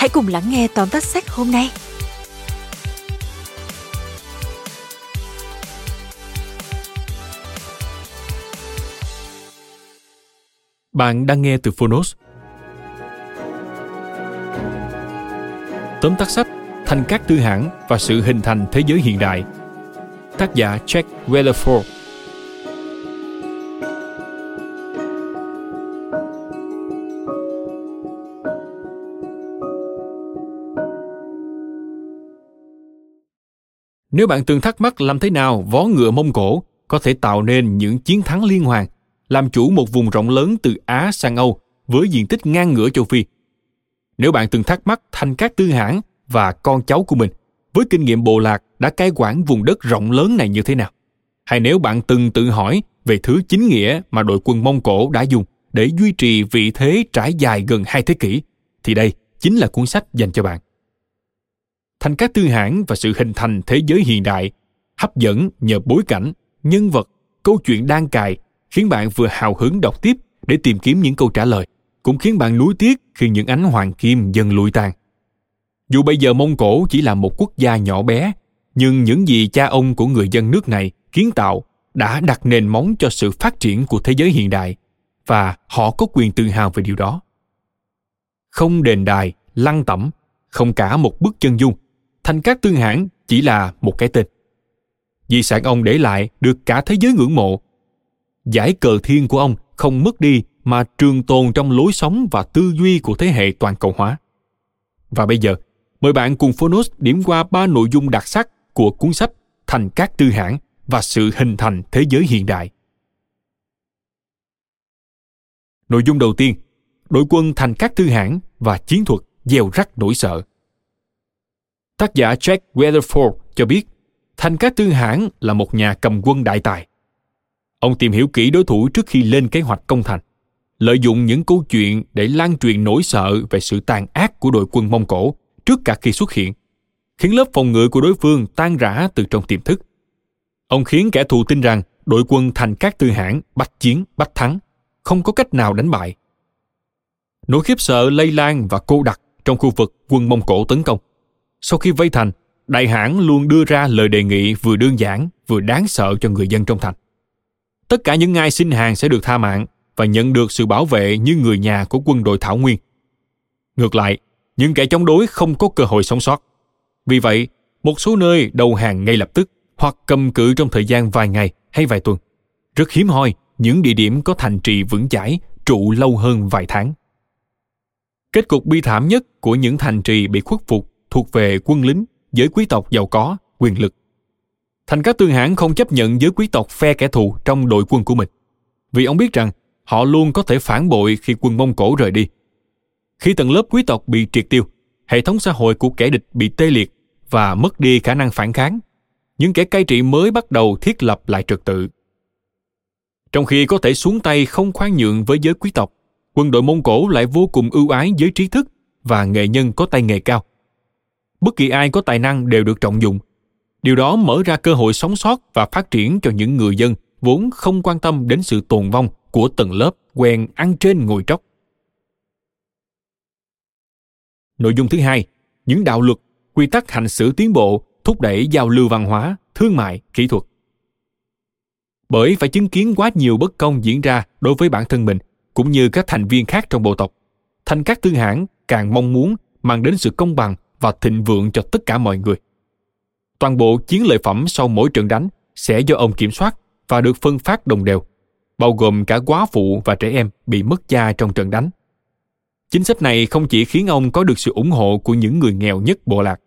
hãy cùng lắng nghe tóm tắt sách hôm nay. Bạn đang nghe từ Phonos. Tóm tắt sách Thành các tư hãng và sự hình thành thế giới hiện đại. Tác giả Jack Wellerford. Nếu bạn từng thắc mắc làm thế nào vó ngựa Mông Cổ có thể tạo nên những chiến thắng liên hoàn, làm chủ một vùng rộng lớn từ Á sang Âu với diện tích ngang ngửa châu Phi. Nếu bạn từng thắc mắc thành các tư hãng và con cháu của mình với kinh nghiệm bộ lạc đã cai quản vùng đất rộng lớn này như thế nào, hay nếu bạn từng tự hỏi về thứ chính nghĩa mà đội quân Mông Cổ đã dùng để duy trì vị thế trải dài gần hai thế kỷ, thì đây chính là cuốn sách dành cho bạn thành các tư hãng và sự hình thành thế giới hiện đại, hấp dẫn nhờ bối cảnh, nhân vật, câu chuyện đang cài, khiến bạn vừa hào hứng đọc tiếp để tìm kiếm những câu trả lời, cũng khiến bạn nuối tiếc khi những ánh hoàng kim dần lụi tàn. Dù bây giờ mông cổ chỉ là một quốc gia nhỏ bé, nhưng những gì cha ông của người dân nước này kiến tạo đã đặt nền móng cho sự phát triển của thế giới hiện đại, và họ có quyền tự hào về điều đó. Không đền đài, lăng tẩm, không cả một bức chân dung thành các tương hãng chỉ là một cái tên. Di sản ông để lại được cả thế giới ngưỡng mộ. Giải cờ thiên của ông không mất đi mà trường tồn trong lối sống và tư duy của thế hệ toàn cầu hóa. Và bây giờ, mời bạn cùng Phonos điểm qua ba nội dung đặc sắc của cuốn sách Thành các tư hãng và sự hình thành thế giới hiện đại. Nội dung đầu tiên, đội quân thành các tư hãng và chiến thuật gieo rắc nỗi sợ. Tác giả Jack Weatherford cho biết Thành Cát Tư Hãn là một nhà cầm quân đại tài. Ông tìm hiểu kỹ đối thủ trước khi lên kế hoạch công thành, lợi dụng những câu chuyện để lan truyền nỗi sợ về sự tàn ác của đội quân Mông Cổ trước cả khi xuất hiện, khiến lớp phòng ngự của đối phương tan rã từ trong tiềm thức. Ông khiến kẻ thù tin rằng đội quân Thành Cát Tư Hãn bách chiến, bách thắng, không có cách nào đánh bại. Nỗi khiếp sợ lây lan và cô đặc trong khu vực quân Mông Cổ tấn công sau khi vây thành, đại hãn luôn đưa ra lời đề nghị vừa đơn giản vừa đáng sợ cho người dân trong thành. Tất cả những ai xin hàng sẽ được tha mạng và nhận được sự bảo vệ như người nhà của quân đội Thảo Nguyên. Ngược lại, những kẻ chống đối không có cơ hội sống sót. Vì vậy, một số nơi đầu hàng ngay lập tức hoặc cầm cự trong thời gian vài ngày hay vài tuần. Rất hiếm hoi những địa điểm có thành trì vững chãi trụ lâu hơn vài tháng. Kết cục bi thảm nhất của những thành trì bị khuất phục thuộc về quân lính, giới quý tộc giàu có, quyền lực. Thành các tương hãn không chấp nhận giới quý tộc phe kẻ thù trong đội quân của mình, vì ông biết rằng họ luôn có thể phản bội khi quân Mông Cổ rời đi. Khi tầng lớp quý tộc bị triệt tiêu, hệ thống xã hội của kẻ địch bị tê liệt và mất đi khả năng phản kháng, những kẻ cai trị mới bắt đầu thiết lập lại trật tự. Trong khi có thể xuống tay không khoan nhượng với giới quý tộc, quân đội Mông Cổ lại vô cùng ưu ái giới trí thức và nghệ nhân có tay nghề cao bất kỳ ai có tài năng đều được trọng dụng. Điều đó mở ra cơ hội sống sót và phát triển cho những người dân vốn không quan tâm đến sự tồn vong của tầng lớp quen ăn trên ngồi tróc. Nội dung thứ hai, những đạo luật, quy tắc hành xử tiến bộ thúc đẩy giao lưu văn hóa, thương mại, kỹ thuật. Bởi phải chứng kiến quá nhiều bất công diễn ra đối với bản thân mình, cũng như các thành viên khác trong bộ tộc. Thành các tư hãng càng mong muốn mang đến sự công bằng và thịnh vượng cho tất cả mọi người. Toàn bộ chiến lợi phẩm sau mỗi trận đánh sẽ do ông kiểm soát và được phân phát đồng đều, bao gồm cả quá phụ và trẻ em bị mất cha trong trận đánh. Chính sách này không chỉ khiến ông có được sự ủng hộ của những người nghèo nhất bộ lạc,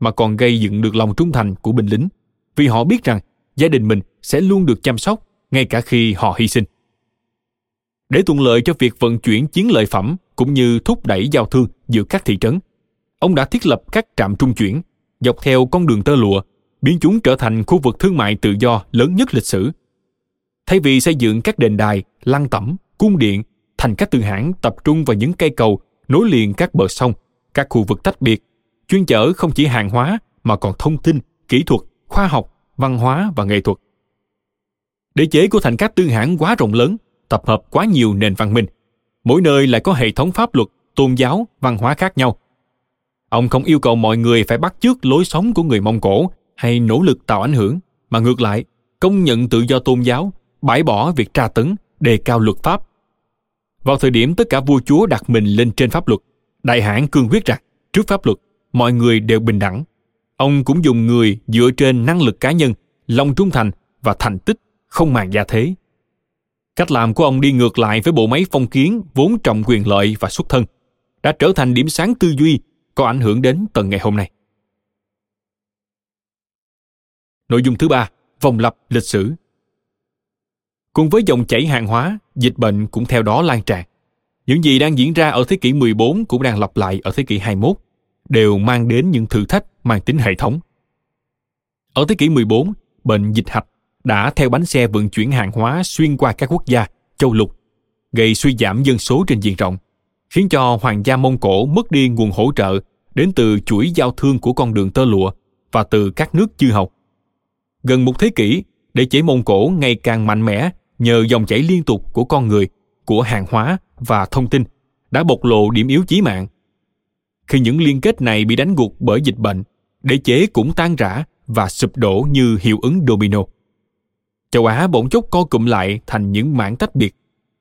mà còn gây dựng được lòng trung thành của binh lính, vì họ biết rằng gia đình mình sẽ luôn được chăm sóc ngay cả khi họ hy sinh. Để thuận lợi cho việc vận chuyển chiến lợi phẩm cũng như thúc đẩy giao thương giữa các thị trấn, ông đã thiết lập các trạm trung chuyển dọc theo con đường tơ lụa, biến chúng trở thành khu vực thương mại tự do lớn nhất lịch sử. Thay vì xây dựng các đền đài, lăng tẩm, cung điện thành các tư hãng tập trung vào những cây cầu nối liền các bờ sông, các khu vực tách biệt, chuyên chở không chỉ hàng hóa mà còn thông tin, kỹ thuật, khoa học, văn hóa và nghệ thuật. Đế chế của thành các tương hãng quá rộng lớn, tập hợp quá nhiều nền văn minh. Mỗi nơi lại có hệ thống pháp luật, tôn giáo, văn hóa khác nhau. Ông không yêu cầu mọi người phải bắt chước lối sống của người Mông Cổ hay nỗ lực tạo ảnh hưởng, mà ngược lại, công nhận tự do tôn giáo, bãi bỏ việc tra tấn, đề cao luật pháp. Vào thời điểm tất cả vua chúa đặt mình lên trên pháp luật, đại hãn cương quyết rằng trước pháp luật, mọi người đều bình đẳng. Ông cũng dùng người dựa trên năng lực cá nhân, lòng trung thành và thành tích, không màng gia thế. Cách làm của ông đi ngược lại với bộ máy phong kiến vốn trọng quyền lợi và xuất thân, đã trở thành điểm sáng tư duy có ảnh hưởng đến tận ngày hôm nay. Nội dung thứ ba, vòng lặp lịch sử. Cùng với dòng chảy hàng hóa, dịch bệnh cũng theo đó lan tràn. Những gì đang diễn ra ở thế kỷ 14 cũng đang lặp lại ở thế kỷ 21, đều mang đến những thử thách mang tính hệ thống. Ở thế kỷ 14, bệnh dịch hạch đã theo bánh xe vận chuyển hàng hóa xuyên qua các quốc gia, châu lục, gây suy giảm dân số trên diện rộng, khiến cho hoàng gia Mông Cổ mất đi nguồn hỗ trợ đến từ chuỗi giao thương của con đường tơ lụa và từ các nước chư hầu. Gần một thế kỷ, đế chế Mông Cổ ngày càng mạnh mẽ nhờ dòng chảy liên tục của con người, của hàng hóa và thông tin đã bộc lộ điểm yếu chí mạng. Khi những liên kết này bị đánh gục bởi dịch bệnh, đế chế cũng tan rã và sụp đổ như hiệu ứng domino. Châu Á bỗng chốc co cụm lại thành những mảng tách biệt.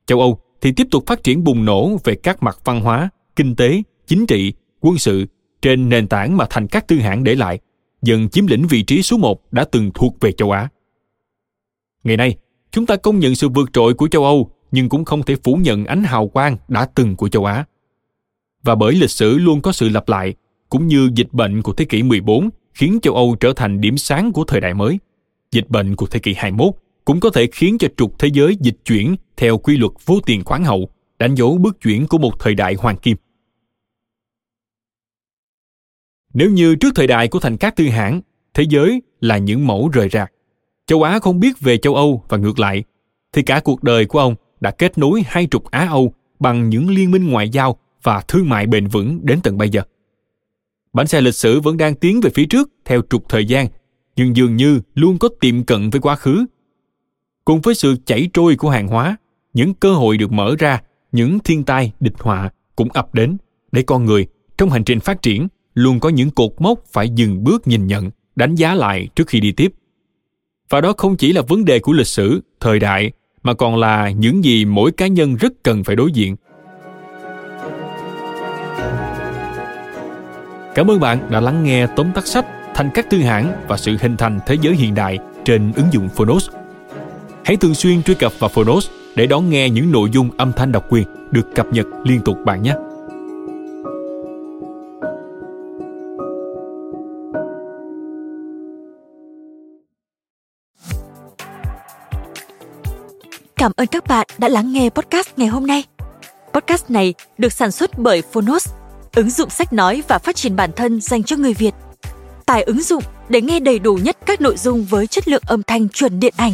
Châu Âu thì tiếp tục phát triển bùng nổ về các mặt văn hóa, kinh tế, chính trị, quân sự trên nền tảng mà thành các tư hãng để lại, dần chiếm lĩnh vị trí số một đã từng thuộc về châu Á. Ngày nay, chúng ta công nhận sự vượt trội của châu Âu nhưng cũng không thể phủ nhận ánh hào quang đã từng của châu Á. Và bởi lịch sử luôn có sự lặp lại, cũng như dịch bệnh của thế kỷ 14 khiến châu Âu trở thành điểm sáng của thời đại mới, dịch bệnh của thế kỷ 21 cũng có thể khiến cho trục thế giới dịch chuyển theo quy luật vô tiền khoáng hậu, đánh dấu bước chuyển của một thời đại hoàng kim. Nếu như trước thời đại của thành các tư hãng, thế giới là những mẫu rời rạc, châu Á không biết về châu Âu và ngược lại, thì cả cuộc đời của ông đã kết nối hai trục Á Âu bằng những liên minh ngoại giao và thương mại bền vững đến tận bây giờ. Bánh xe lịch sử vẫn đang tiến về phía trước theo trục thời gian, nhưng dường như luôn có tiệm cận với quá khứ. Cùng với sự chảy trôi của hàng hóa, những cơ hội được mở ra, những thiên tai, địch họa cũng ập đến để con người trong hành trình phát triển luôn có những cột mốc phải dừng bước nhìn nhận, đánh giá lại trước khi đi tiếp. Và đó không chỉ là vấn đề của lịch sử, thời đại, mà còn là những gì mỗi cá nhân rất cần phải đối diện. Cảm ơn bạn đã lắng nghe tóm tắt sách Thành các tư hãng và sự hình thành thế giới hiện đại trên ứng dụng Phonos. Hãy thường xuyên truy cập vào Phonos để đón nghe những nội dung âm thanh độc quyền được cập nhật liên tục bạn nhé. Cảm ơn các bạn đã lắng nghe podcast ngày hôm nay. Podcast này được sản xuất bởi Phonos, ứng dụng sách nói và phát triển bản thân dành cho người Việt. Tải ứng dụng để nghe đầy đủ nhất các nội dung với chất lượng âm thanh chuẩn điện ảnh.